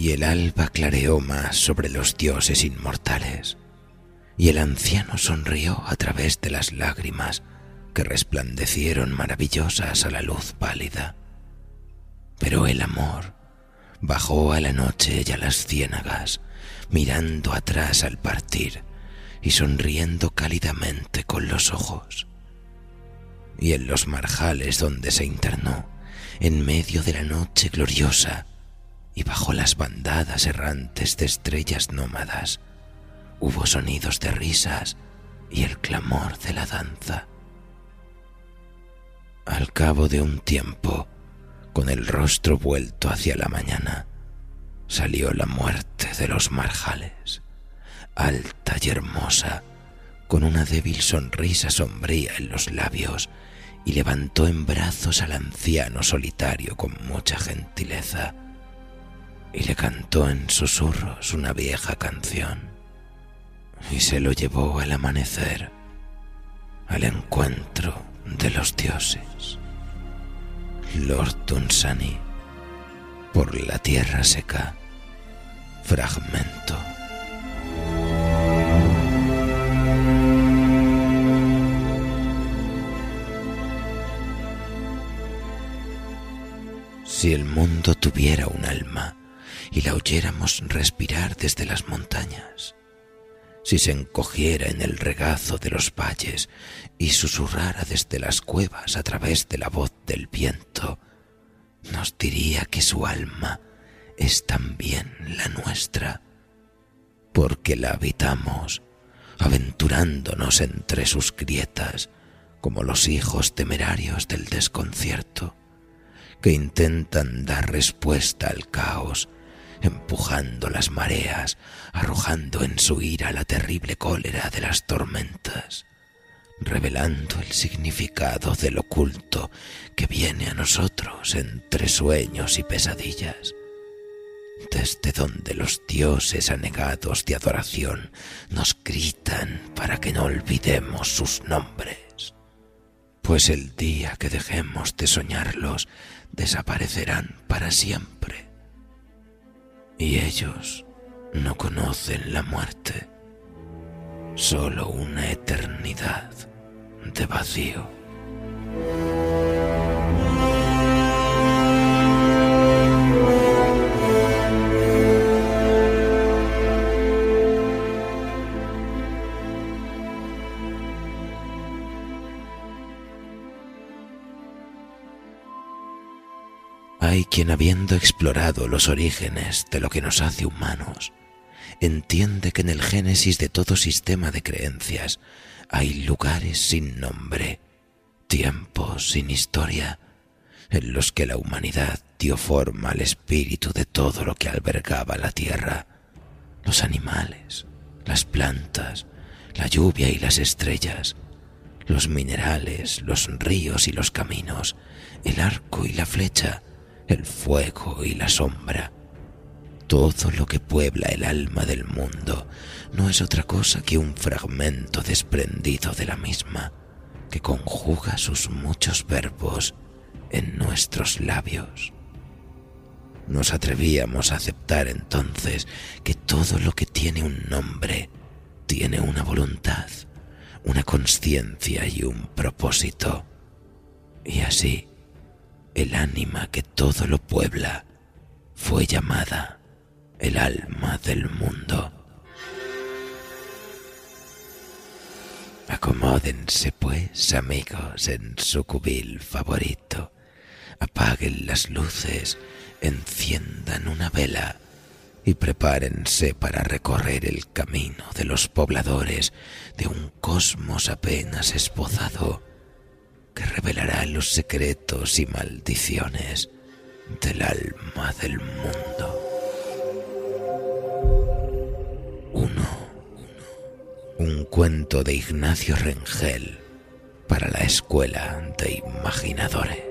Y el alba clareó más sobre los dioses inmortales, y el anciano sonrió a través de las lágrimas que resplandecieron maravillosas a la luz pálida. Pero el amor bajó a la noche y a las ciénagas, mirando atrás al partir y sonriendo cálidamente con los ojos. Y en los marjales donde se internó, en medio de la noche gloriosa, las bandadas errantes de estrellas nómadas. Hubo sonidos de risas y el clamor de la danza. Al cabo de un tiempo, con el rostro vuelto hacia la mañana, salió la muerte de los marjales, alta y hermosa, con una débil sonrisa sombría en los labios, y levantó en brazos al anciano solitario con mucha gentileza y le cantó en susurros una vieja canción y se lo llevó al amanecer al encuentro de los dioses. Lord Dunsany, por la tierra seca, fragmento. Si el mundo tuviera un alma, y la oyéramos respirar desde las montañas, si se encogiera en el regazo de los valles y susurrara desde las cuevas a través de la voz del viento, nos diría que su alma es también la nuestra, porque la habitamos, aventurándonos entre sus grietas como los hijos temerarios del desconcierto, que intentan dar respuesta al caos empujando las mareas, arrojando en su ira la terrible cólera de las tormentas, revelando el significado del oculto que viene a nosotros entre sueños y pesadillas, desde donde los dioses anegados de adoración nos gritan para que no olvidemos sus nombres, pues el día que dejemos de soñarlos desaparecerán para siempre y ellos no conocen la muerte, solo una eternidad de vacío. Hay quien habiendo explorado los orígenes de lo que nos hace humanos, entiende que en el génesis de todo sistema de creencias hay lugares sin nombre, tiempos sin historia, en los que la humanidad dio forma al espíritu de todo lo que albergaba la tierra, los animales, las plantas, la lluvia y las estrellas, los minerales, los ríos y los caminos, el arco y la flecha, el fuego y la sombra. Todo lo que puebla el alma del mundo no es otra cosa que un fragmento desprendido de la misma, que conjuga sus muchos verbos en nuestros labios. Nos atrevíamos a aceptar entonces que todo lo que tiene un nombre tiene una voluntad, una conciencia y un propósito. Y así, el ánima que todo lo puebla, fue llamada el alma del mundo. Acomódense pues, amigos, en su cubil favorito. Apaguen las luces, enciendan una vela y prepárense para recorrer el camino de los pobladores de un cosmos apenas esbozado que revelará los secretos y maldiciones del alma del mundo. Un cuento de Ignacio Rengel para la escuela de imaginadores.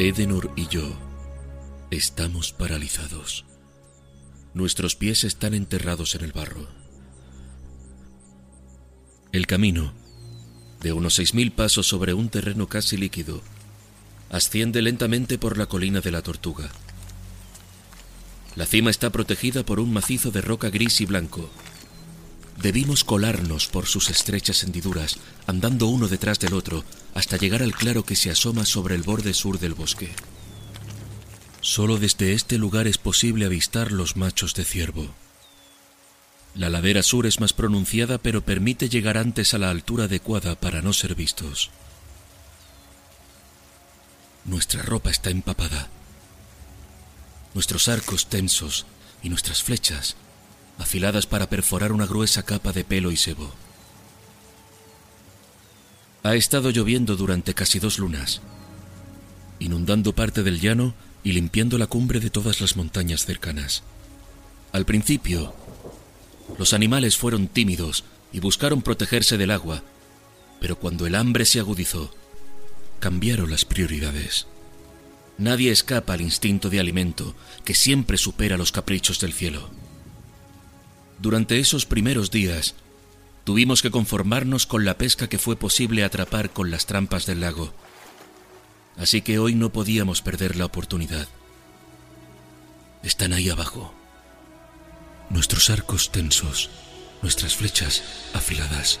Edenor y yo estamos paralizados. Nuestros pies están enterrados en el barro. El camino, de unos seis mil pasos sobre un terreno casi líquido, asciende lentamente por la colina de la Tortuga. La cima está protegida por un macizo de roca gris y blanco. Debimos colarnos por sus estrechas hendiduras, andando uno detrás del otro, hasta llegar al claro que se asoma sobre el borde sur del bosque. Solo desde este lugar es posible avistar los machos de ciervo. La ladera sur es más pronunciada pero permite llegar antes a la altura adecuada para no ser vistos. Nuestra ropa está empapada. Nuestros arcos tensos y nuestras flechas afiladas para perforar una gruesa capa de pelo y sebo. Ha estado lloviendo durante casi dos lunas, inundando parte del llano y limpiando la cumbre de todas las montañas cercanas. Al principio, los animales fueron tímidos y buscaron protegerse del agua, pero cuando el hambre se agudizó, cambiaron las prioridades. Nadie escapa al instinto de alimento que siempre supera los caprichos del cielo. Durante esos primeros días, Tuvimos que conformarnos con la pesca que fue posible atrapar con las trampas del lago. Así que hoy no podíamos perder la oportunidad. Están ahí abajo. Nuestros arcos tensos, nuestras flechas afiladas.